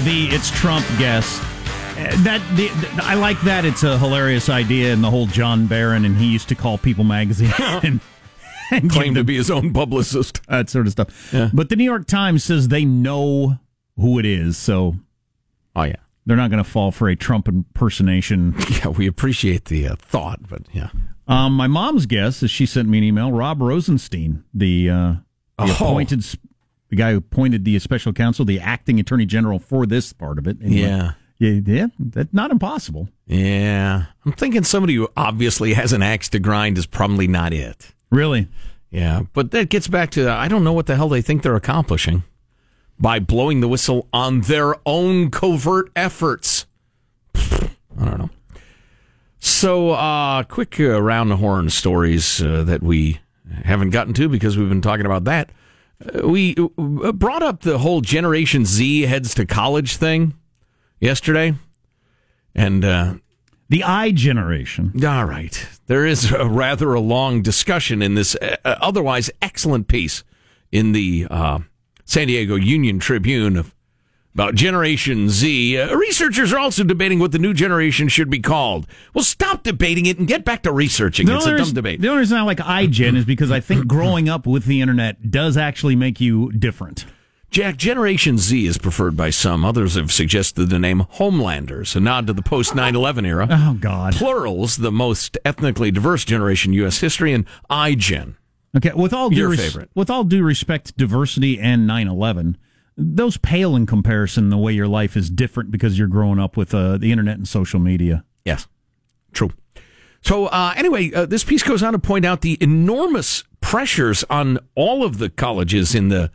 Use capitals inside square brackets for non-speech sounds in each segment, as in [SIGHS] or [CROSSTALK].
of people with the "it's Trump" guess. Uh, That the, the- I like that. It's a hilarious idea, and the whole John Barron and he used to call People magazine [LAUGHS] and, and Claim to be his own publicist. that sort of stuff. Yeah. But the New York Times says they know who it is, so Oh yeah, they're not going to fall for a Trump impersonation. [LAUGHS] yeah. We appreciate the uh, thought, but yeah. Um, my mom's guess is she sent me an email. Rod Rosenstein, the, uh, the Oh. appointed, the guy who appointed the special counsel, the acting attorney general for this part of it. Anyway, Yeah. yeah, yeah, that's not impossible. Yeah, I'm thinking somebody who obviously has an axe to grind is probably not it. Really, Yeah, but that gets back to I don't know what the hell they think they're accomplishing by blowing the whistle on their own covert efforts. I don't know. So, uh, quick uh, round the horn stories uh, that we haven't gotten to because we've been talking about that. Uh, we uh, brought up the whole Generation Z heads to college thing yesterday, and uh, the I generation. all right. There is a rather a long discussion in this uh, otherwise excellent piece in the uh, San Diego Union Tribune of, about Generation Z. Uh, researchers are also debating what the new generation should be called. Well, stop debating it and get back to researching. The it's a dumb debate. The only reason I like iGen is because I think growing up with the internet does actually make you different. Jack, Generation Z is preferred by some. Others have suggested the name Homelanders, a nod to the post 9 11 era. Oh God. Plurals, the most ethnically diverse generation in U.S. history, and iGen. Okay, with all due Your res- favorite. with all due respect, diversity and 9/11, those pale in comparison the way your life is different because you're growing up with uh, the internet and social media. Yes, true. So uh, anyway, uh, this piece goes on to point out the enormous pressures on all of the colleges in the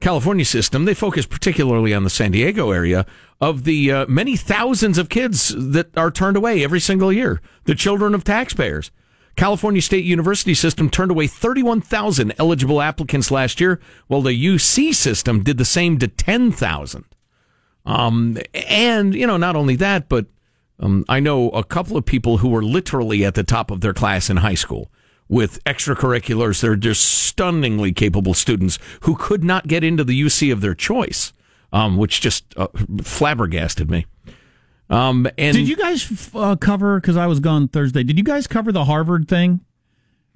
California system. They focus particularly on the San Diego area of the uh, many thousands of kids that are turned away every single year, the children of taxpayers. California State University system turned away 31,000 eligible applicants last year, while the UC system did the same to 10,000. Um, and, you know, not only that, but um, I know a couple of people who were literally at the top of their class in high school with extracurriculars. They're just stunningly capable students who could not get into the UC of their choice, um, which just uh, flabbergasted me. Um, and Did you guys f- uh, cover? Because I was gone Thursday. Did you guys cover the Harvard thing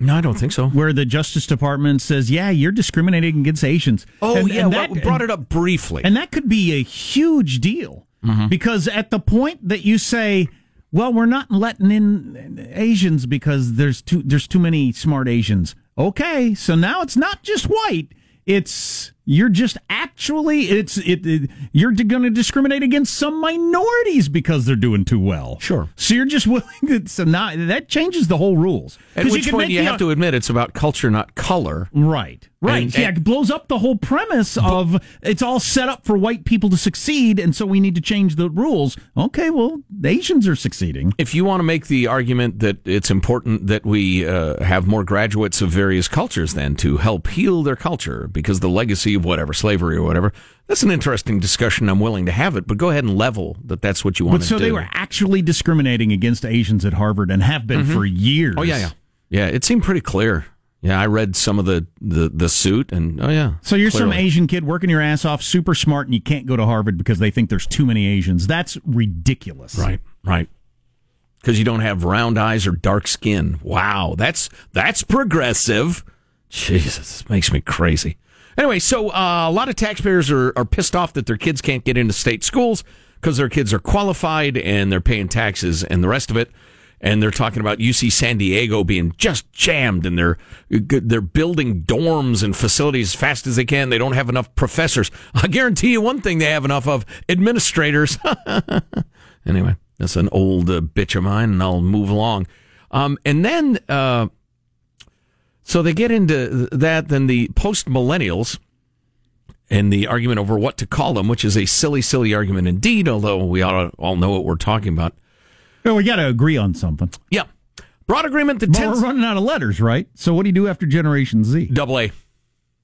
No, I don't think so. where the Justice Department says, "Yeah, you're discriminating against Asians"? Oh, And- yeah, and that- we brought it up briefly. And that could be a huge deal because at the point that you say, "Well, we're not letting in Asians because there's too there's too many smart Asians." Okay, so now it's not just white; it's you're just actually it's it, it you're going to discriminate against some minorities because they're doing too well. Sure. So you're just [LAUGHS] willing to so now that changes the whole rules. At which can point you have to admit it's about culture, not color. Right. Right. And- yeah, and- it blows up the whole premise of it's all set up for white people to succeed, and so we need to change the rules. Okay, well, the Asians are succeeding. If you want to make the argument that it's important that we uh, have more graduates of various cultures, then to help heal their culture because the legacy of whatever slavery or whatever, that's an interesting discussion. I'm willing to have it, but go ahead and level that that's what you want But so do. they were actually discriminating against Asians at Harvard and have been for years. oh yeah, yeah, yeah. It seemed pretty clear. Yeah, I read some of the the, the suit, and oh yeah. So you're some. Asian kid working your ass off, super smart, and you can't go to Harvard because they think there's too many Asians. That's ridiculous. Right, right. Because you don't have round eyes or dark skin. Wow, that's that's progressive. Jesus, this makes me crazy. Anyway, so uh, a lot of taxpayers are, are pissed off that their kids can't get into state schools because their kids are qualified and they're paying taxes and the rest of it. And they're talking about UC San Diego being just jammed, and they're they're building dorms and facilities as fast as they can. They don't have enough professors. I guarantee you one thing: they have enough of administrators. [LAUGHS] Anyway, that's an old uh, bitch of mine, and I'll move along. Um, and then, uh, so they get into that. Then the post millennials and the argument over what to call them, which is a silly, silly argument indeed. Although we all all know what we're talking about. Well, we got to agree on something. Yeah, broad agreement. The But we're running out of letters, right? So what do you do after Generation Z? double A.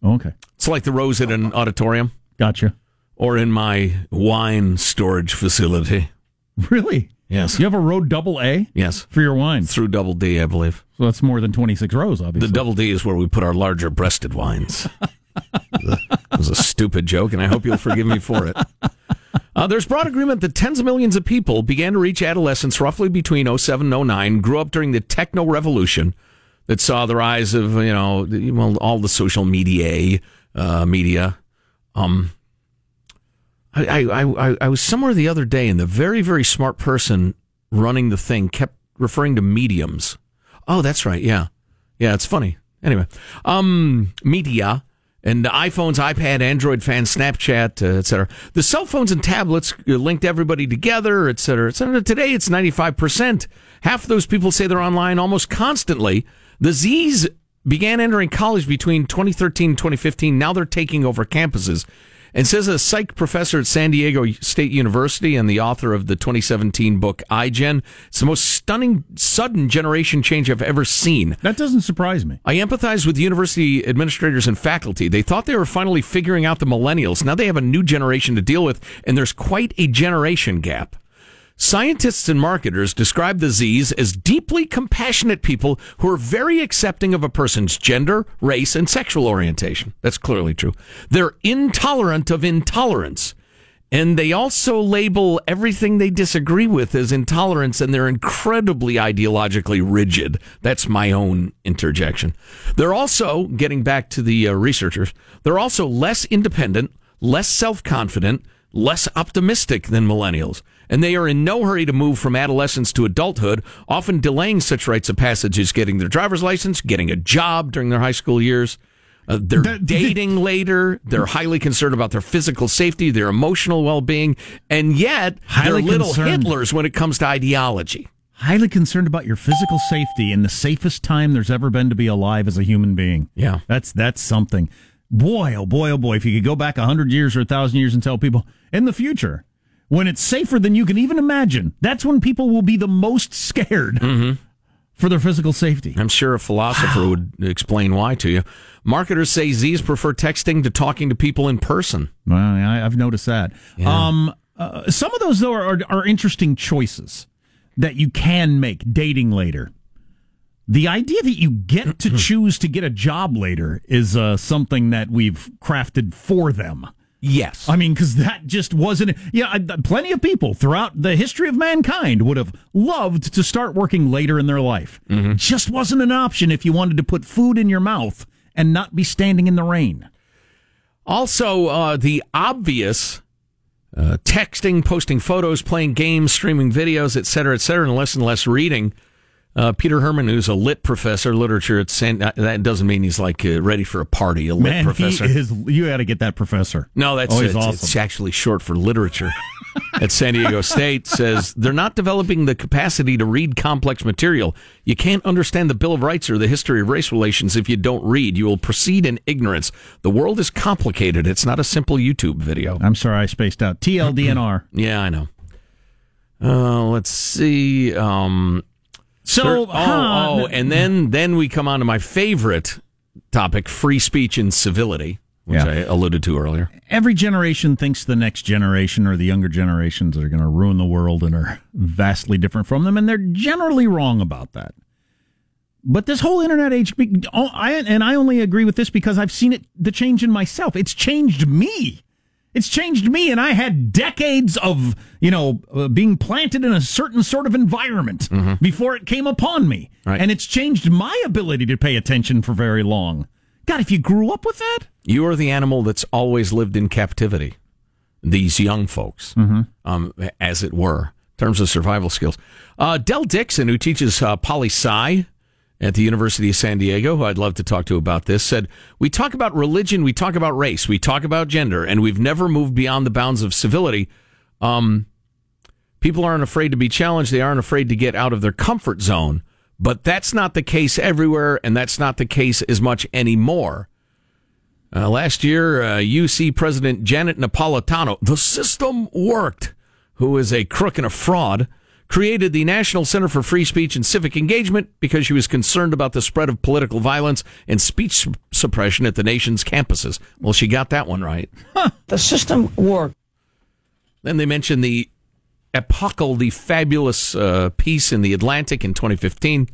Okay, It's like the rose in an auditorium gotcha. or in my wine storage facility. Really? Yes, You have a row double A yes, for your wine? through double D, I believe. So that's more than 26 rows, obviously. The double D is where we put our larger breasted wines. [LAUGHS] it was a stupid joke, and I hope you'll forgive me for it. Uh, there's broad agreement that tens of millions of people began to reach adolescence roughly between 07 and 09, grew up during the techno revolution that saw the rise of, you know, well, all the social media, uh, media. Um, I, I, I, I was somewhere the other day and the very, very smart person running the thing kept referring to mediums. Oh, that's right. Yeah. Yeah, it's funny. Anyway, um, media and iPhones, iPad, Android fans, Snapchat, uh, etc. The cell phones and tablets uh, linked everybody together, etc., etc. Today, it's 95%. Half of those people say they're online almost constantly. The Z's began entering college between 2013 and 2015. Now they're taking over campuses. And says a psych professor at San Diego State University and the author of the 2017 book iGen. It's the most stunning, sudden generation change I've ever seen. That doesn't surprise me. I empathize with university administrators and faculty. They thought they were finally figuring out the millennials. Now they have a new generation to deal with, and there's quite a generation gap. Scientists and marketers describe the Z's as deeply compassionate people who are very accepting of a person's gender, race, and sexual orientation. That's clearly true. They're intolerant of intolerance. And they also label everything they disagree with as intolerance, and they're incredibly ideologically rigid. That's my own interjection. They're also, getting back to the uh, researchers, they're also less independent, less self confident, less optimistic than millennials and they are in no hurry to move from adolescence to adulthood, often delaying such rites of passage as getting their driver's license, getting a job during their high school years. Uh, they're the, dating the, later. They're highly concerned about their physical safety, their emotional well being, and yet they're little concerned. Hitlers when it comes to ideology. Highly concerned about your physical safety in the safest time there's ever been to be alive as a human being. Yeah, that's that's something. Boy, oh boy, oh boy! If you could go back a hundred years or a thousand years and tell people in the future when it's safer than you can even imagine. That's when people will be the most scared mm-hmm. [LAUGHS] for their physical safety. I'm sure a philosopher wow. would [SIGHS] explain why to you. Marketers say Z's prefer texting to talking to people in person. Well, I, have noticed that. Yeah. Um, uh, some of those, though, are, are interesting choices that you can make dating later. The idea that you get to [CLEARS THROAT] choose to get a job later is uh, something that we've crafted for them. Yes. I mean, because that just wasn't. Yeah, plenty of people throughout the history of mankind would have loved to start working later in their life. Mm-hmm. Just wasn't an option if you wanted to put food in your mouth and not be standing in the rain. Also, uh, the obvious uh, texting, posting photos, playing games, streaming videos, etc., etc., and less and less reading uh, Peter Herman, who's a lit professor, literature at San, uh, that doesn't mean he's like uh, ready for a party. A lit Man, professor. Is, you got to get that professor. No, that's oh, it's, awesome. it's actually short for literature. [LAUGHS] at San Diego State says they're not developing the capacity to read complex material. You can't understand the Bill of Rights or the history of race relations if you don't read. You will proceed in ignorance. The world is complicated. It's not a simple YouTube video. I'm sorry, I spaced out. TLDNR. [CLEARS THROAT] yeah, I know. Uh, let's see. Um, so, oh, oh, and then then we come on to my favorite topic: free speech and civility, which yeah. I alluded to earlier. Every generation thinks the next generation or the younger generations are going to ruin the world and are vastly different from them, and they're generally wrong about that. But this whole internet age, oh, I, and I only agree with this because I've seen it the change in myself. It's changed me. It's changed me, and I had decades of, you know, uh, being planted in a certain sort of environment mm-hmm. before it came upon me. Right. And it's changed my ability to pay attention for very long. God, if you grew up with that. You are the animal that's always lived in captivity. These young folks, mm-hmm. um, as it were, in terms of survival skills. Uh, Del Dickson, who teaches uh, poli sci at the University of San Diego, who I'd love to talk to about this, said, We talk about religion, we talk about race, we talk about gender, and we've never moved beyond the bounds of civility. Um, people aren't afraid to be challenged, they aren't afraid to get out of their comfort zone. But that's not the case everywhere, and that's not the case as much anymore. Uh, last year, uh, UC President Janet Napolitano, the system worked, who is a crook and a fraud, created the National Center for Free Speech and Civic Engagement because she was concerned about the spread of political violence and speech suppression at the nation's campuses. Well, she got that one right. Huh. The system worked. Then they mentioned the epochal, the fabulous uh, piece in the Atlantic in 2015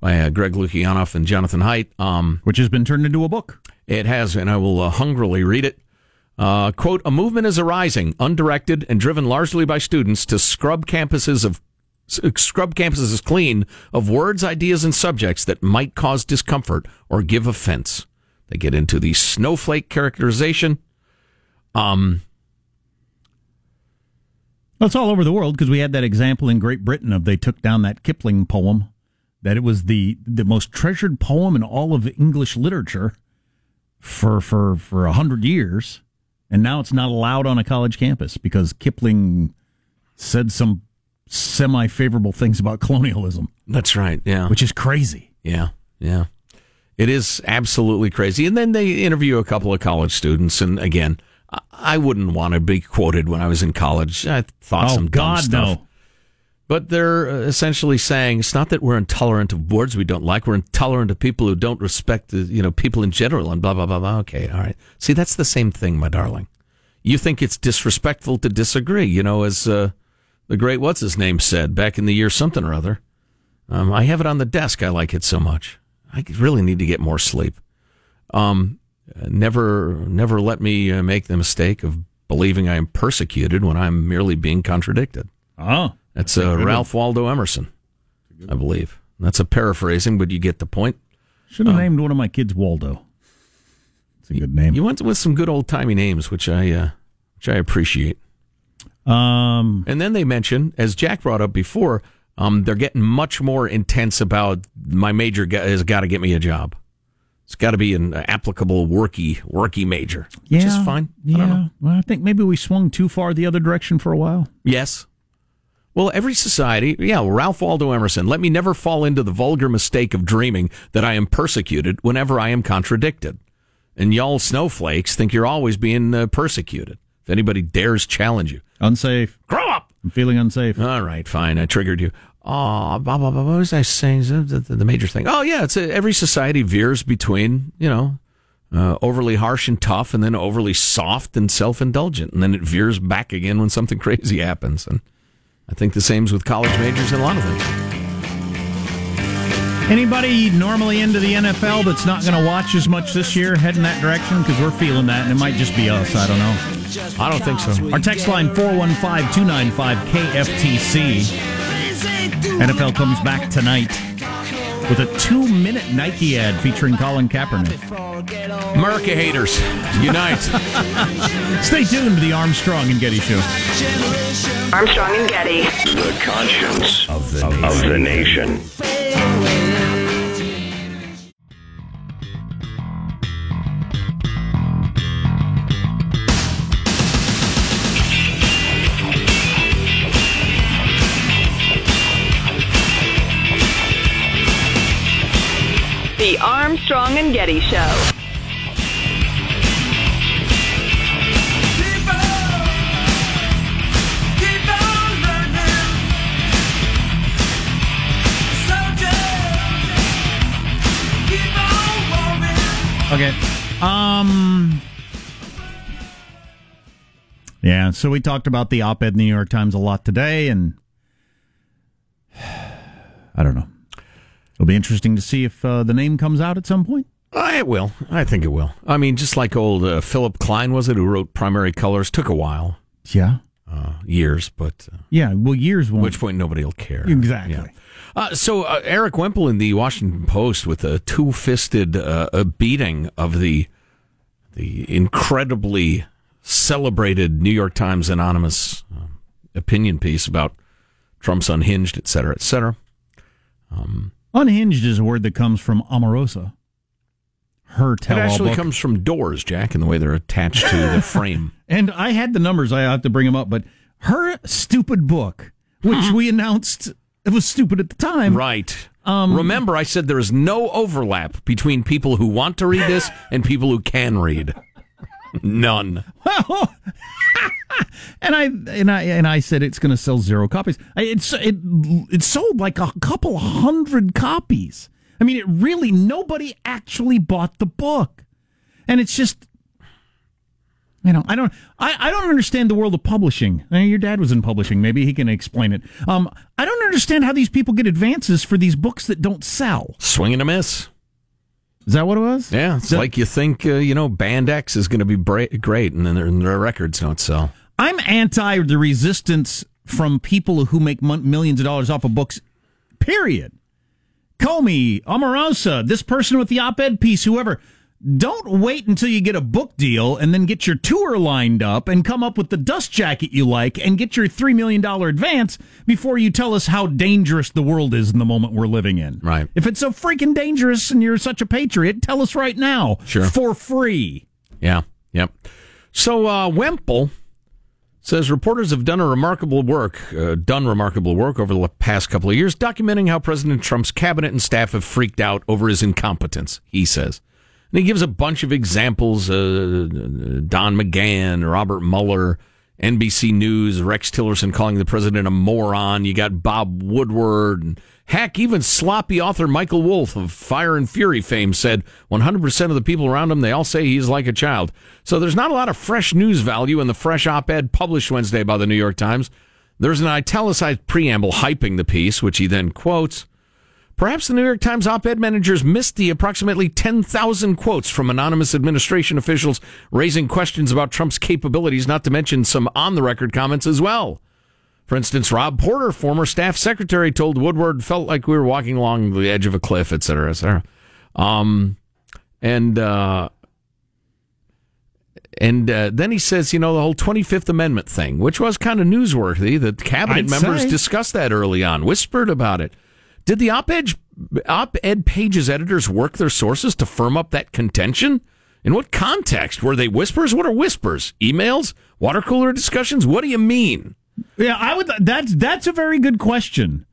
by uh, Greg Lukianoff and Jonathan Haidt, um, which has been turned into a book. It has, and I will uh, hungrily read it. Uh, quote, a movement is arising, undirected and driven largely by students to scrub campuses of scrub campuses clean of words, ideas, and subjects that might cause discomfort or give offense. They get into the snowflake characterization. Um, it's all over the world because we had that example in Great Britain of they took down that Kipling poem that it was the the most treasured poem in all of English literature for for for a hundred years, and now it's not allowed on a college campus because Kipling said some semi favorable things about [LAUGHS] colonialism. That's right. Yeah, which is crazy. Yeah, yeah, it is absolutely crazy. And then they interview a couple of college students, and again, I wouldn't want to be quoted when I was in college. I thought oh, some God, stuff. No. But they're uh, essentially saying it's not that we're intolerant of words we don't like. We're intolerant of people who don't respect the, you know, people in general and blah, blah, blah, blah. Okay, all right. See, that's the same thing, my darling. You think it's disrespectful to disagree, you know, as uh, the great what's his name said back in the year something or other. Um, I have it on the desk. I like it so much. I really need to get more sleep. Um, never, never let me uh, make the mistake of believing I am persecuted when I'm merely being contradicted. Oh. That's uh, Ralph Waldo Emerson, I believe. That's a paraphrasing, but you get the point. Should have um, named one of my kids Waldo. It's a good name. You went with some good old timey names, which I uh, which I appreciate. Um, and then they mention, as Jack brought up before, um, they're getting much more intense about my major has got to get me a job. It's got to be an applicable worky worky major, yeah, which is fine. Yeah, I well, I think maybe we swung too far the other direction for a while. Yes, well, every society, yeah, Ralph Waldo Emerson, let me never fall into the vulgar mistake of dreaming that I am persecuted whenever I am contradicted. And y'all snowflakes think you're always being uh, persecuted. If anybody dares challenge you, unsafe. Grow up. I'm feeling unsafe. All right, fine. I triggered you. Oh, blah, blah, blah. What was I saying? The, the, the major thing. Oh, yeah. It's a, every society veers between, you know, uh, overly harsh and tough, and then overly soft and self indulgent, and then it veers back again when something [LAUGHS] crazy happens. And I think the same's with college majors and a lot of things. Anybody normally into the NFL that's not going to watch as much this year head in that direction? Because we're feeling that, and it might just be us. I don't know. I don't think so. Our text line 415 295 KFTC. NFL comes back tonight with a two minute Nike ad featuring Colin Kaepernick. America haters, unite. [LAUGHS] Stay tuned to the Armstrong and Getty Show. Armstrong and Getty. The conscience of the, of the nation. Armstrong and Getty Show. Okay. Um. Yeah, so we talked about the op ed in the New York Times a lot today, and [SIGHS] I don't know. It'll be interesting to see if uh, the name comes out at some point. Uh, it will. I think it will. I mean, just like old uh, Philip Klein, was it, who wrote Primary Colors? Took a while. Yeah. Uh, years, but. Uh, yeah, well, years won't. which point nobody will care. Exactly. Yeah. Uh, so uh, Erik Wemple in the Washington Post with a two-fisted uh, beating of the the incredibly celebrated New York Times anonymous um, opinion piece about Trump's unhinged, et cetera, et cetera. Um, unhinged is a word that comes from Omarosa. Her tell It actually book. comes from doors, Jack, in the way they're attached to the [LAUGHS] frame. and I had the numbers. I have to bring them up, but her stupid book, which [GASPS] we announced it was stupid at the time. Right. Um, Remember, I said there is no overlap between people who want to read this and people who can read. None. Well, [LAUGHS] and I and I and I said it's going to sell zero copies. It's it it sold like a couple hundred copies. I mean, it really nobody actually bought the book, and it's just you know, I don't, I, I don't understand the world of publishing. I mean, your dad was in publishing. Maybe he can explain it. Um, I don't understand how these people get advances for these books that don't sell. Swing and a miss. Is that what it was? Yeah, it's The- like you think, uh, you know, Band X is going to be bra- great, and then their, their records don't sell. I'm anti the resistance from people who make mon- millions of dollars off of books. Period. Comey, Omarosa, this person with the op-ed piece, whoever. Don't wait until you get a book deal and then get your tour lined up and come up with the dust jacket you like and get your $3 million advance before you tell us how dangerous the world is in the moment we're living in. Right. If it's so freaking dangerous and you're such a patriot, tell us right now. Sure. For free. Yeah, yep. So uh, Wemple says reporters have done a remarkable work, uh, done remarkable work over the past couple of years, documenting how President Trump's cabinet and staff have freaked out over his incompetence. He says, and he gives a bunch of examples: uh, Don McGahn, Robert Mueller. NBC News, Rex Tillerson calling the president a moron. You got Bob Woodward. And heck, even sloppy author Michael Wolff of Fire and Fury fame said 100% of the people around him, they all say he's like a child. So there's not a lot of fresh news value in the fresh op ed published Wednesday by the New York Times. There's an italicized preamble hyping the piece, which he then quotes. Perhaps the New York Times op ed managers missed the approximately 10,000 quotes from anonymous administration officials raising questions about Trump's capabilities, not to mention some on the record comments as well. For instance, Rob Porter, former staff secretary, told Woodward felt like we were walking along the edge of a cliff, et cetera, et cetera. Um, and uh, and uh, then he says, you know, the whole 25th Amendment thing, which was kind of newsworthy. that cabinet I'd members say. discussed that early on, whispered about it. Did the op-ed, op-ed pages editors work their sources to firm up that contention? In what context? Were they whispers? What are whispers? Emails? Water cooler discussions? What do you mean? Yeah, I would. That's that's a very good question.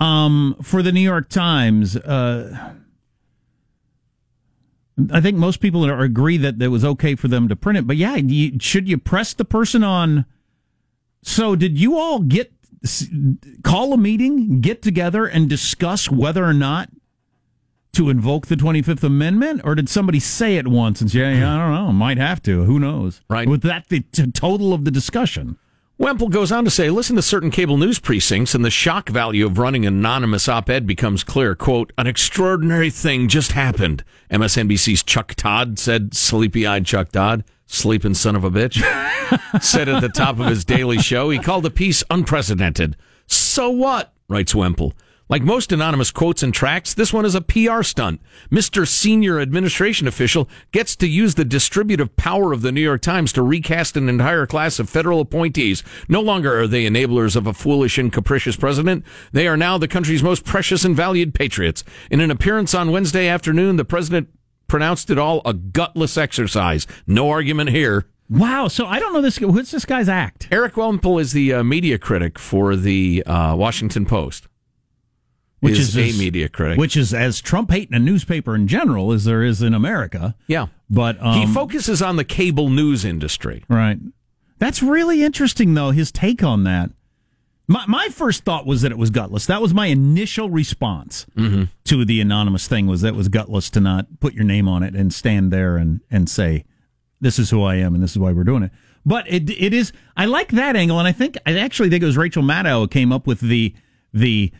Um, for the New York Times, uh, I think most people agree that it was okay for them to print it. But yeah, you, should you press the person on? So, did you all get call a meeting, get together, and discuss whether or not to invoke the Twenty Fifth Amendment, or did somebody say it once and say, yeah, "I don't know, might have to"? Who knows? Right. Was that the t- total of the discussion? Wemple goes on to say, listen to certain cable news precincts and the shock value of running an anonymous op-ed becomes clear. Quote, an extraordinary thing just happened. MSNBC's Chuck Todd said, sleepy-eyed Chuck Todd, sleeping son of a bitch, [LAUGHS] said at the top of his daily show. He called the piece unprecedented. So what? writes Wemple. Like most anonymous quotes and tracks, this one is a PR stunt. Mr. Senior Administration Official gets to use the distributive power of the New York Times to recast an entire class of federal appointees. No longer are they enablers of a foolish and capricious president. They are now the country's most precious and valued patriots. In an appearance on Wednesday afternoon, the president pronounced it all a gutless exercise. No argument here. Wow. So I don't know this. What's this guy's act? Erik Wemple is the uh, media critic for the uh, Washington Post. Which is, is a as- media critic. Which is as Trump hating a newspaper in general as there is in America. yeah, But um, he focuses on the cable news industry. right. That's really interesting, though. His take on that. My my first thought was that it was gutless. That was my initial response to the anonymous thing. Was that it was gutless to not put your name on it and stand there and and say, "This is who I am and this is why we're doing it." But it it is. I like that angle, and I think I actually think it was Rachel Maddow who came up with the the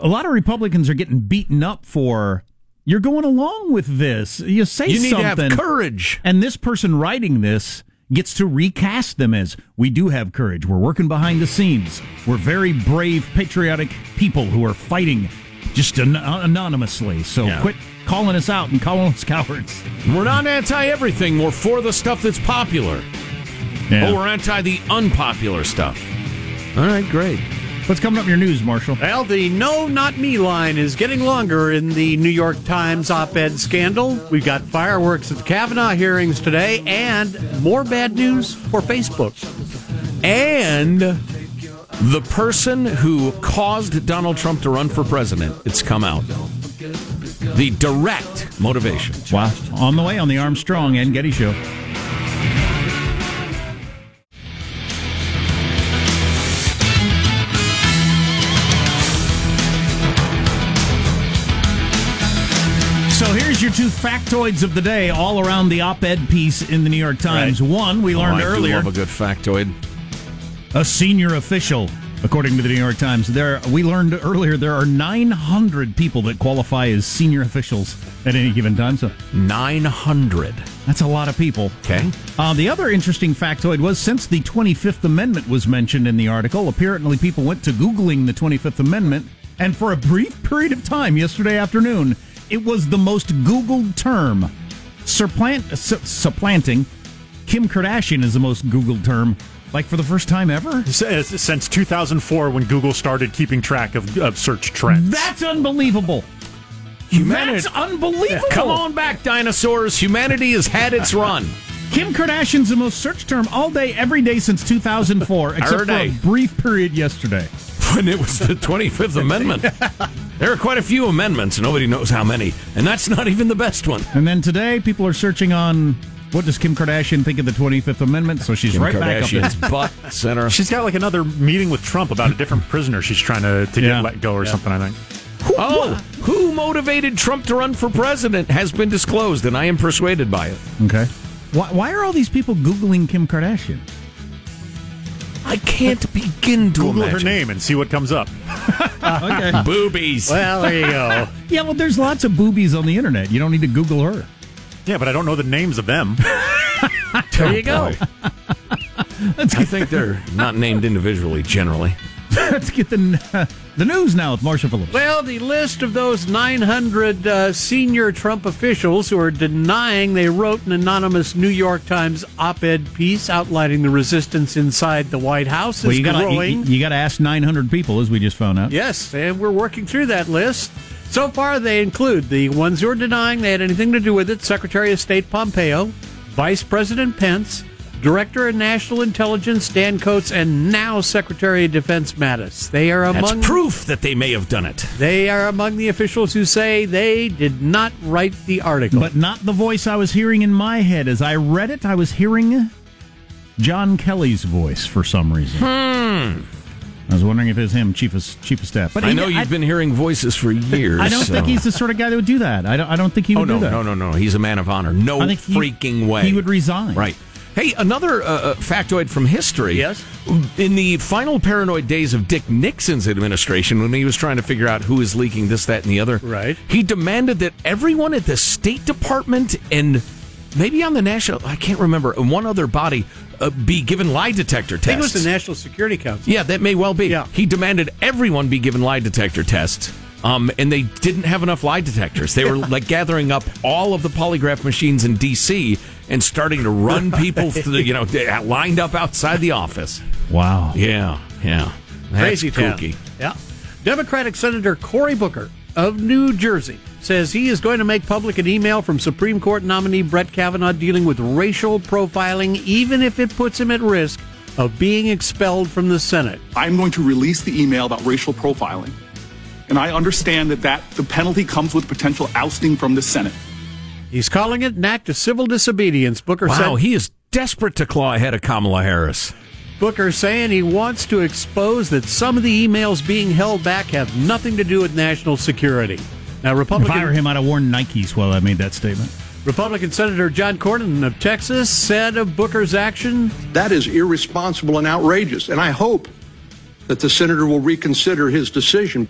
a lot of Republicans are getting beaten up for you're going along with this. You say You need something, to have courage. and this person writing this gets to recast them as we do have courage. We're working behind the scenes. We're very brave, patriotic people who are fighting just an- anonymously. So Yeah. quit calling us out and calling us cowards. We're not anti everything. We're for the stuff that's popular. But we're anti the unpopular stuff. All right, great. What's coming up in your news, Marshall? Well, the no, not me line is getting longer in the New York Times op ed scandal. We've got fireworks at the Kavanaugh hearings today and more bad news for Facebook. And the person who caused Donald Trump to run for president, it's come out. The direct motivation. Wow. On the way on the Armstrong and Getty Show. Factoids of the day, all around the op-ed piece in the New York Times. One we learned Oh, earlier: love a good factoid. a senior official According to the New York Times, there we learned earlier there are 900 people that qualify as senior officials at any given time. So 900. that's a lot of people. Okay. Uh, the other interesting factoid was since the 25th Amendment was mentioned in the article, apparently people went to Googling the 25th Amendment, and for a brief period of time yesterday afternoon, it was the most Googled term. Supplant, su- supplanting Kim Kardashian is the most Googled term, like for the first time ever. Uh, since 2004, when Google started keeping track of, of search trends. That's unbelievable. Humanity- That's unbelievable. Come on back, dinosaurs. Humanity has had its run. Kim Kardashian's the most searched term all day, every day since 2004, [LAUGHS] except for a brief period yesterday. When it was the 25th Amendment. There are quite a few amendments. Nobody knows how many. And that's not even the best one. And then today, people are searching on what does Kim Kardashian think of the 25th Amendment? So she's right back up there. Kardashian's butt center. She's got like another meeting with Trump about a different prisoner she's trying to, to Yeah. get let go or something, I think. Oh, who motivated Trump to run for president has been disclosed, and I am persuaded by it. Okay. Why, why are all these people Googling Kim Kardashian? I can't begin to Google her name and see what comes up. [LAUGHS] [LAUGHS] Okay. Boobies. Well, there you go. [LAUGHS] yeah, well, there's lots of boobies on the internet. You don't need to Google her. Yeah, but I don't know the names of them. there you go. Oh, I think they're not named individually generally. [LAUGHS] Let's get the, the news now with Marsha Phillips. Well, the list of those 900 uh, senior Trump officials who are denying they wrote an anonymous New York Times op-ed piece outlining the resistance inside the White House is well, you gotta, growing. you, you gotta ask 900 people, as we just found out. Yes, and we're working through that list. So far, they include the ones who are denying they had anything to do with it Secretary of State Pompeo, Vice President Pence, Director of National Intelligence Dan Coats, and now Secretary of Defense Mattis. They are That's among proof that they may have done it. they are among the officials who say they did not write the article. But not the voice I was hearing in my head. As I read it, I was hearing John Kelly's voice for some reason. Hmm. I was wondering if it was him, chief of chief of staff. But I he- know you've been hearing voices for years. [LAUGHS] I don't so- think he's the sort of guy that would do that. I don't. I don't think he oh, would. Oh no, do that. no, no, no! He's a man of honor. No I think he- freaking way. he would resign. Right. Hey, another uh, uh, factoid from history. Yes? In the final paranoid days of Dick Nixon's administration, when he was trying to figure out who is leaking this, that, and the other, Right. He demanded that everyone at the State Department and maybe on the national, I can't remember, and one other body uh, be given lie detector I think it was the National Security Council. Yeah, that may well be. Yeah. He demanded everyone be given lie detector tests. Um, and they didn't have enough lie detectors. They were [LAUGHS] like gathering up all of the polygraph machines in D.C. and starting to run [LAUGHS] people through, you know, lined up outside the office. Wow. Yeah, yeah. That's Crazy town. kooky. Yeah. Democratic Senator Cory Booker of New Jersey says he is going to make public an email from Supreme Court nominee Brett Kavanaugh dealing with racial profiling, even if it puts him at risk of being expelled from the Senate. I'm going to release the email about racial profiling. And I understand that, that the penalty comes with potential ousting from the Senate. He's calling it an act of civil disobedience. Booker Wow, said he is desperate to claw ahead of Kamala Harris. Booker saying he wants to expose that some of the emails being held back have nothing to do with national security. Now, If Republican I were him, I'd have worn Nikes while I made that statement. Republican Senator John Cornyn of Texas said of Booker's action, That is irresponsible and outrageous, and I hope that the senator will reconsider his decision.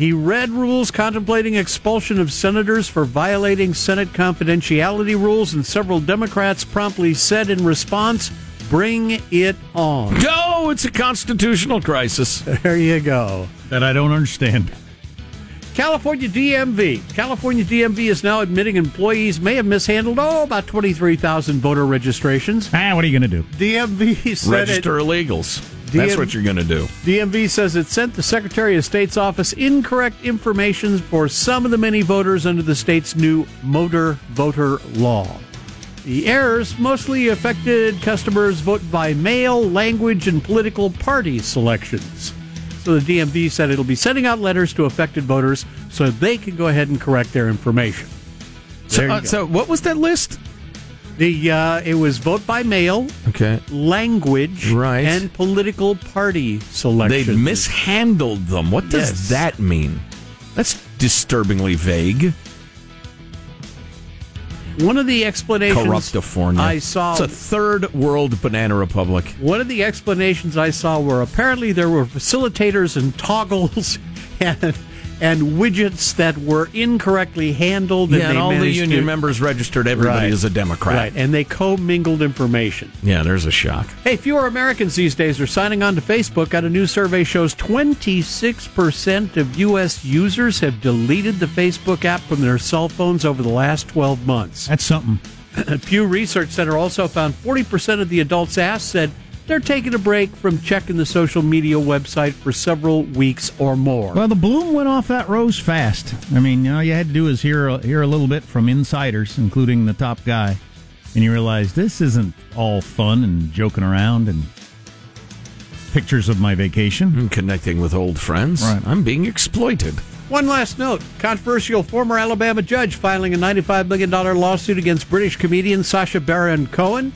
He read rules contemplating expulsion of senators for violating Senate confidentiality rules, and several Democrats promptly said in response, Bring it on. No, it's a constitutional crisis. [LAUGHS] There you go. That I don't understand. California DMV. California DMV is now admitting employees may have mishandled, oh, about 23,000 voter registrations. Ah, what are you going to do? DMV said Register it. illegals. That's what you're going to do. DMV says it sent the Secretary of State's office incorrect information for some of the many voters under the state's new motor voter law. The errors mostly affected customers' vote by mail, language, and political party selections. So the DMV said it'll be sending out letters to affected voters so they can go ahead and correct their information. So, uh, so what was that list? The uh, it was vote by mail, Okay. language, Right. and political party selections. They mishandled them. What does Yes. that mean? That's disturbingly vague. One of the explanations Corruptifornia. I saw It's a third world banana republic. One of the explanations I saw were apparently there were facilitators and toggles [LAUGHS] and and widgets that were incorrectly handled. Yeah, and, and all the union to- members registered everybody Right. as a Democrat. Right, and they commingled information. Yeah, there's a shock. Hey, fewer Americans these days are signing on to Facebook. Got a new survey shows 26% of U.S. users have deleted the Facebook app from their cell phones over the last 12 months. That's something. [CLEARS THROAT] Pew Research Center also found 40% of the adults asked said they're taking a break from checking the social media website for several weeks or more. Well, the bloom went off that rose fast. I mean, all you had to do is hear a, hear a little bit from insiders, including the top guy, and you realize this isn't all fun and joking around and pictures of my vacation. I'm connecting with old friends. Right. I'm being exploited. One last note controversial former Alabama judge filing a $95 million lawsuit against British comedian Sacha Baron Cohen.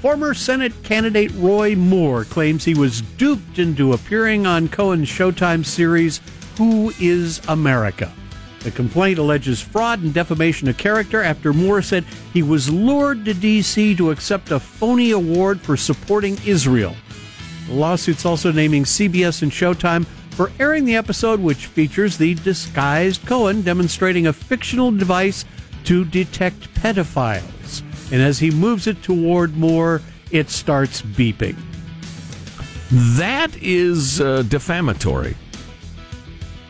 Former Senate candidate Roy Moore claims he was duped into appearing on Cohen's Showtime series, Who is America? The complaint alleges fraud and defamation of character after Moore said he was lured to D.C. to accept a phony award for supporting Israel. The lawsuit's also naming CBS and Showtime for airing the episode, which features the disguised Cohen demonstrating a fictional device to detect pedophiles. And as he moves it toward Moore, it starts beeping. That is uh, defamatory.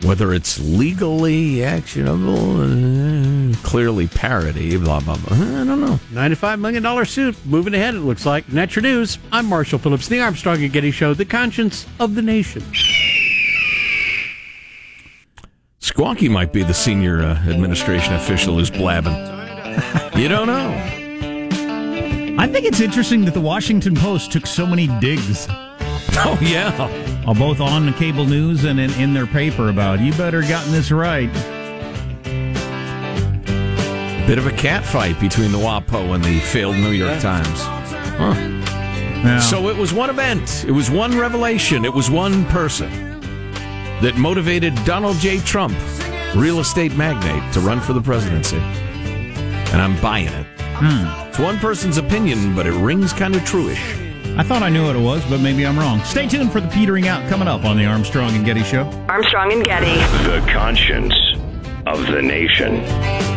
Whether it's legally actionable, uh, clearly parody, blah, blah, blah. I don't know. $95 million suit. Moving ahead, it looks like. And that's your news. I'm Marshall Phillips, the Armstrong and Getty Show, the conscience of the nation. Squawky might be the senior uh, administration official who's blabbing. you don't know. I think it's interesting that the Washington Post took so many digs, [LAUGHS] Oh, yeah. uh, both on the cable news and in, in their paper about you better gotten this right. Bit of a cat fight between the WAPO and the failed New York Times. Huh. Now, So it was one event, it was one revelation, it was one person that motivated Donald J. Trump, real estate magnate, to run for the presidency. And I'm buying it. It's one person's opinion, but it rings kind of truish. I thought I knew what it was, but maybe I'm wrong. Stay tuned for the petering out coming up on the Armstrong and Getty Show. Armstrong and Getty. The conscience of the nation.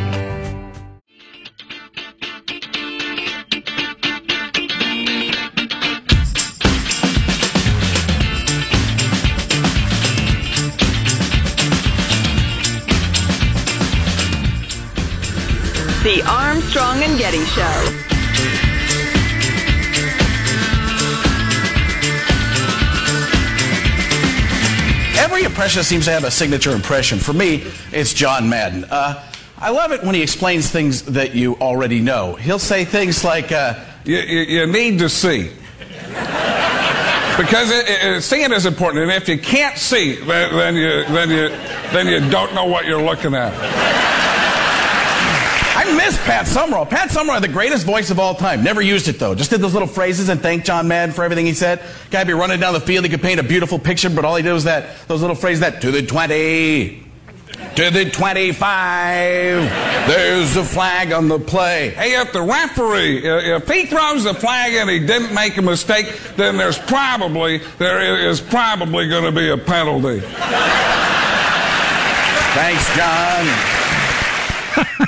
Armstrong and Getty Show. Every impressionist seems to have a signature impression. For me, it's John Madden. Uh, I love it when he explains things that you already know. He'll say things like, uh, You, you, you need to see. Because it, it, seeing is important, and if you can't see, then, then you then you then you don't know what you're looking at. I miss Pat Summerall. Pat Summerall the greatest voice of all time. Never used it though. Just did those little phrases and thanked John Madden for everything he said. Guy be running down the field. He could paint a beautiful picture, but all he did was that those little phrases that to the twenty, to the twenty-five. There's a flag on the play. Hey, if the referee, if he throws the flag and he didn't make a mistake, then there's probably there is probably going to be a penalty. Thanks, John.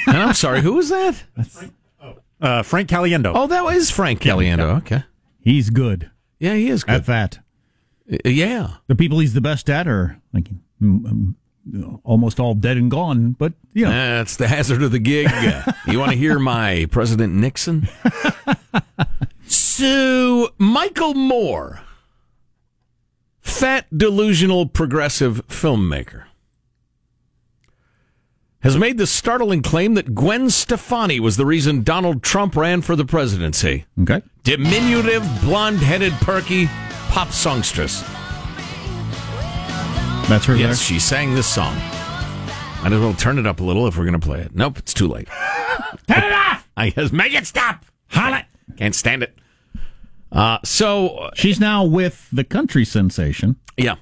And I'm sorry, who was that? Uh, Frank Caliendo. Oh, that was Frank Caliendo. Okay. He's good Yeah, he is at that. Uh, Yeah. The people he's the best at are like um, almost all dead and gone, but you know. That's the hazard of the gig. [LAUGHS] you want to hear my President Nixon? so, Michael Moore, fat, delusional, progressive filmmaker, has made the startling claim that Gwen Stefani was the reason Donald Trump ran for the presidency. Okay. Diminutive, blonde headed, perky pop songstress. That's her Yes, she sang this song. Might as well turn it up a little if we're going to play it. Nope, it's too late. [LAUGHS] Turn it off! I guess make it stop. Holla. Can't stand it. Uh, so uh, She's now with the country sensation. yeah,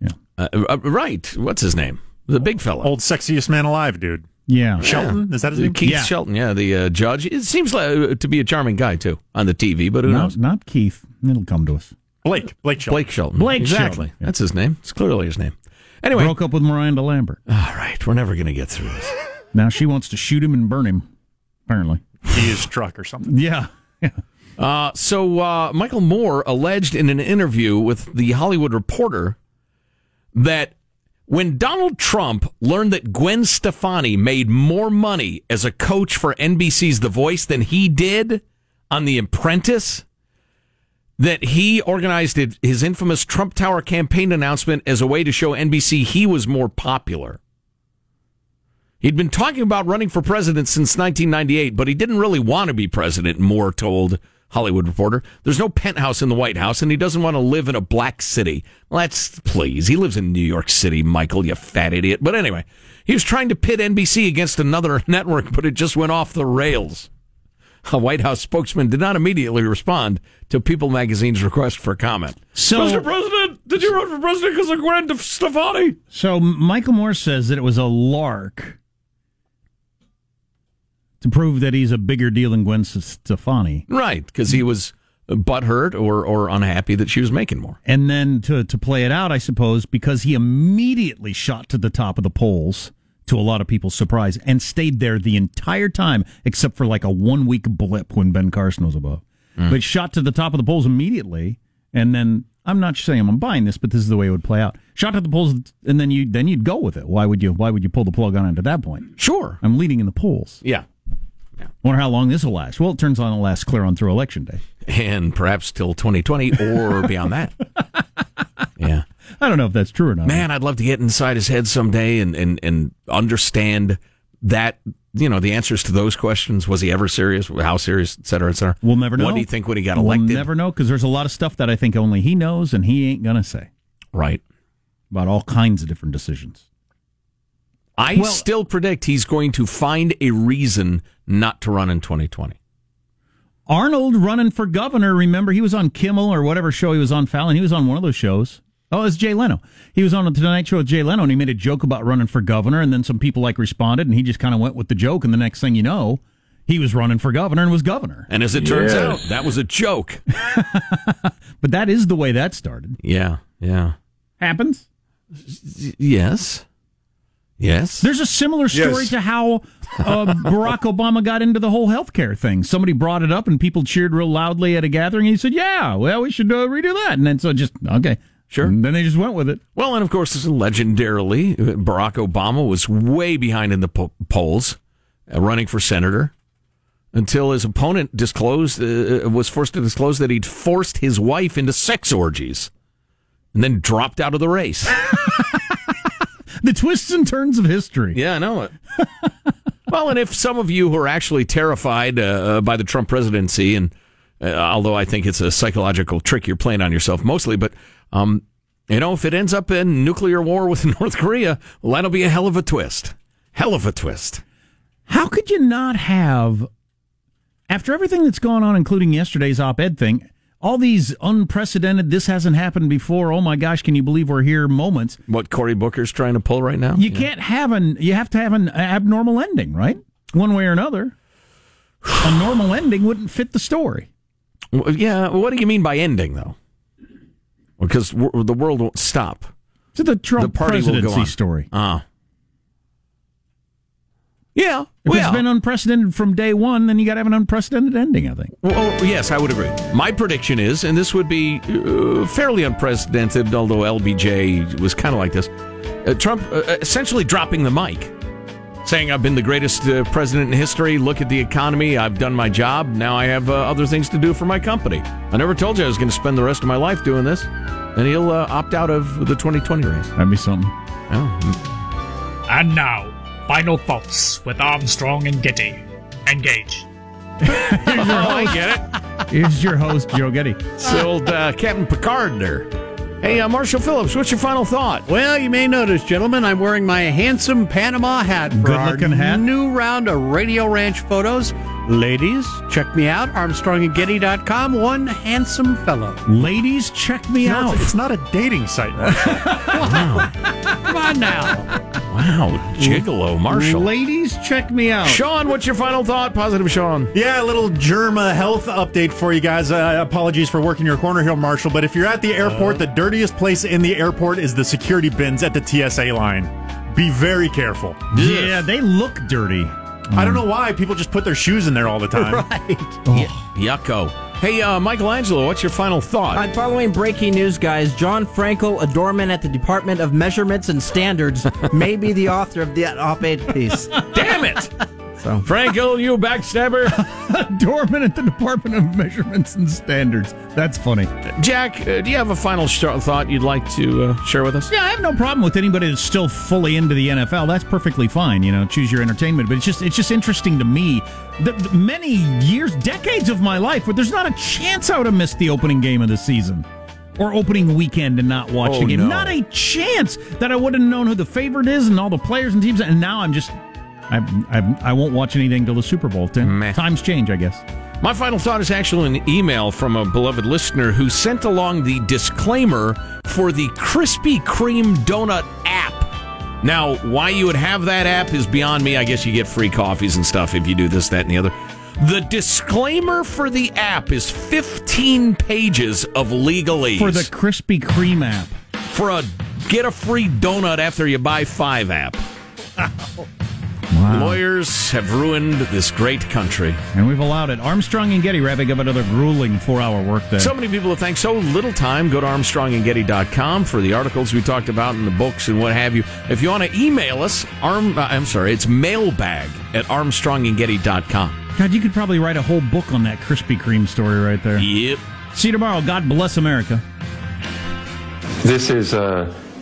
Yeah. uh, uh, right. What's his name? The big fella. Old sexiest man alive, dude. Yeah. Shelton? Is that his name? Keith Yeah. Shelton, yeah, the uh, judge. It seems like, uh, to be a charming guy too on the TV, but who No, knows? not Keith. It'll come to us. Blake. Blake Shelton. Blake Shelton. Blake exactly. Shelton, yeah. That's his name. It's clearly his name. Anyway, Broke up with Miranda Lambert. all right, we're never going to get through this. [LAUGHS] Now she wants to shoot him and burn him. Apparently. His truck or something. Yeah. Yeah. [LAUGHS] Uh, so uh, Michael Moore alleged in an interview with the Hollywood Reporter that when Donald Trump learned that Gwen Stefani made more money as a coach for NBC's The Voice than he did on The Apprentice, that he organized his infamous Trump Tower campaign announcement as a way to show NBC he was more popular. He'd been talking about running for president since 1998, but he didn't really want to be president, Moore told Hollywood Reporter. There's no penthouse in the White House, and he doesn't want to live in a black city. Let's please. He lives in New York City, Michael, you fat idiot. But anyway, he was trying to pit NBC against another [LAUGHS] network, but it just went off the rails. A White House spokesman did not immediately respond to People magazine's request for comment. So- Mr. President, did you run for president because of Gwen Stefani? So Michael Moore says that it was a lark to prove that he's a bigger deal than Gwen Stefani. Right, because he was butthurt or, or unhappy that she was making more. And then to, to play it out, I suppose, because he immediately shot to the top of the polls, to a lot of people's surprise, and stayed there the entire time, except for like a one week blip when Ben Carson was above. Mm. But shot to the top of the polls immediately, and then I'm not saying I'm buying this, but this is the way it would play out. Shot to the polls, and then you then you'd go with it. Why would you? Why would you pull the plug on it at that point? Sure. I'm leading in the polls. Yeah. Wonder how long this will last. Well, it turns on it'll last clear on through election day. And perhaps till 2020 or [LAUGHS] beyond that. Yeah. I don't know if that's true or not. Man, I'd love to get inside his head someday and, and, and understand that, you know, the answers to those questions. Was he ever serious? How serious, et cetera, et cetera. We'll never know. What do you think when he got We'll elected? never know because there's a lot of stuff that I think only he knows and he ain't gonna say Right. about all kinds of different decisions. I Well- still predict he's going to find a reason not to run in 2020. Arnold running for governor. Remember, he was on Kimmel or whatever show he was on. Fallon. He was on one of those shows. Oh, it was Jay Leno. He was on the Tonight Show with Jay Leno, and he made a joke about running for governor. And then some people like responded, and he just kind of went with the joke. And the next thing you know, he was running for governor and was governor. And as it turns out, that was a joke. [LAUGHS] But that is the way that started. Yeah. Yeah. Happens. Yes. Yes. There's a similar story Yes. to how uh, Barack [LAUGHS] Obama got into the whole healthcare thing. Somebody brought it up, and people cheered real loudly at a gathering. And he said, "Yeah, well, we should uh, redo that." And then so just okay, Sure. And then they just went with it. Well, and of course, legendarily, Barack Obama was way behind in the po- polls, uh, running for senator, until his opponent disclosed uh, was forced to disclose that he'd forced his wife into sex orgies, and then dropped out of the race. [LAUGHS] The twists and turns of history. yeah, I know it. [LAUGHS] well, and if some of you who are actually terrified uh, by the Trump presidency, and uh, although I think it's a psychological trick you're playing on yourself mostly, but um, you know, if it ends up in nuclear war with [LAUGHS] North Korea, well, that'll be a hell of a twist. Hell of a twist. How could you not have, after everything that's gone on, including yesterday's op-ed thing, all these unprecedented, this hasn't happened before. Oh my gosh, can you believe we're here? Moments. What Cory Booker's trying to pull right now? You can't have an. You have to have an abnormal ending, right? One way or another. A normal ending wouldn't fit the story. Well, yeah. What do you mean by ending, though? Because w- the world won't stop. To the Trump The party will go presidency on. story. Ah. Yeah. If well, it's been unprecedented from day one, then you got to have an unprecedented ending. I think. Well, oh, yes, I would agree. My prediction is, and this would be uh, fairly unprecedented, although LBJ was kind of like this uh, Trump uh, essentially dropping the mic, saying, I've been the greatest uh, president in history. Look at the economy. I've done my job. Now I have uh, other things to do for my company. I never told you I was going to spend the rest of my life doing this. And he'll uh, opt out of the 2020 race. That'd be something. Oh. And now, final thoughts with Armstrong and Getty. Engage. I get it. Here's your host, Joe Getty. It's old uh, Captain Picard there. Hey, uh, Marshall Phillips, what's your final thought? Well, you may notice, gentlemen, I'm wearing my handsome Panama hat for Good-looking our hat. new round of Radio Ranch photos. Ladies, check me out, ArmstrongandGetty.com. One handsome fellow. Ladies, check me No, out. it's, it's not a dating site. wow. [LAUGHS] Come on now. Wow, gigolo, Marshall. Ladies, check me out. Sean, what's your final thought? Positive, Sean. Yeah, a little Germa health update for you guys. Uh, apologies for working your corner here, Marshall. But if you're at the airport, the dirtiest place in the airport is the security bins at the TSA line. Be very careful. Yeah, they look dirty. I don't know why people just put their shoes in there all the [LAUGHS] time. right. Yucko. Hey, uh, Michelangelo, what's your final thought? On following breaking news, guys, John Frankel, a doorman at the Department of Measurements and Standards, [LAUGHS] may be the author of the op-ed piece. Damn it! [LAUGHS] So, Frankel, you backstabber. [LAUGHS] Doorman at the Department of Measurements and Standards. That's funny. Jack, uh, do you have a final sh- thought you'd like to uh, share with us? Yeah, I have no problem with anybody that's still fully into the NFL. That's perfectly fine. You know, choose your entertainment. But it's just it's just interesting to me that many years, decades of my life, where there's not a chance I would have missed the opening game of the season. Or opening weekend and not watch Oh, the game. no. Not a chance that I would have known who the favorite is and all the players and teams. And now I'm just, I, I, I won't watch anything till the Super Bowl. Meh. Times change, I guess. My final thought is actually an email from a beloved listener who sent along the disclaimer for the Krispy Kreme donut app. Now, why you would have that app is beyond me. I guess you get free coffees and stuff if you do this, that, and the other. The disclaimer for the app is 15 pages of legalese. For the Krispy Kreme app. for a get a free donut after you buy five app. [LAUGHS] Wow. Lawyers have ruined this great country. And we've allowed it. Armstrong and Getty wrapping up another grueling four hour workday. So many people have thanked so little time. Go to armstrongandgetty.com for the articles we talked about and the books and what have you. If you want to email us, arm, uh, I'm sorry, it's mailbag at armstrongandgetty.com. God, you could probably write a whole book on that Krispy Kreme story right there. Yep. See you tomorrow. God bless America. This is a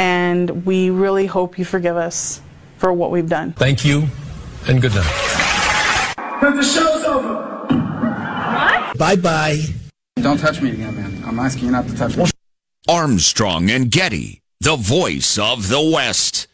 and we really hope you forgive us for what we've done. Thank you, and good night. But the show's over. What? Bye bye. Don't touch me again, man. I'm asking you not to touch me. Armstrong and Getty, the voice of the West.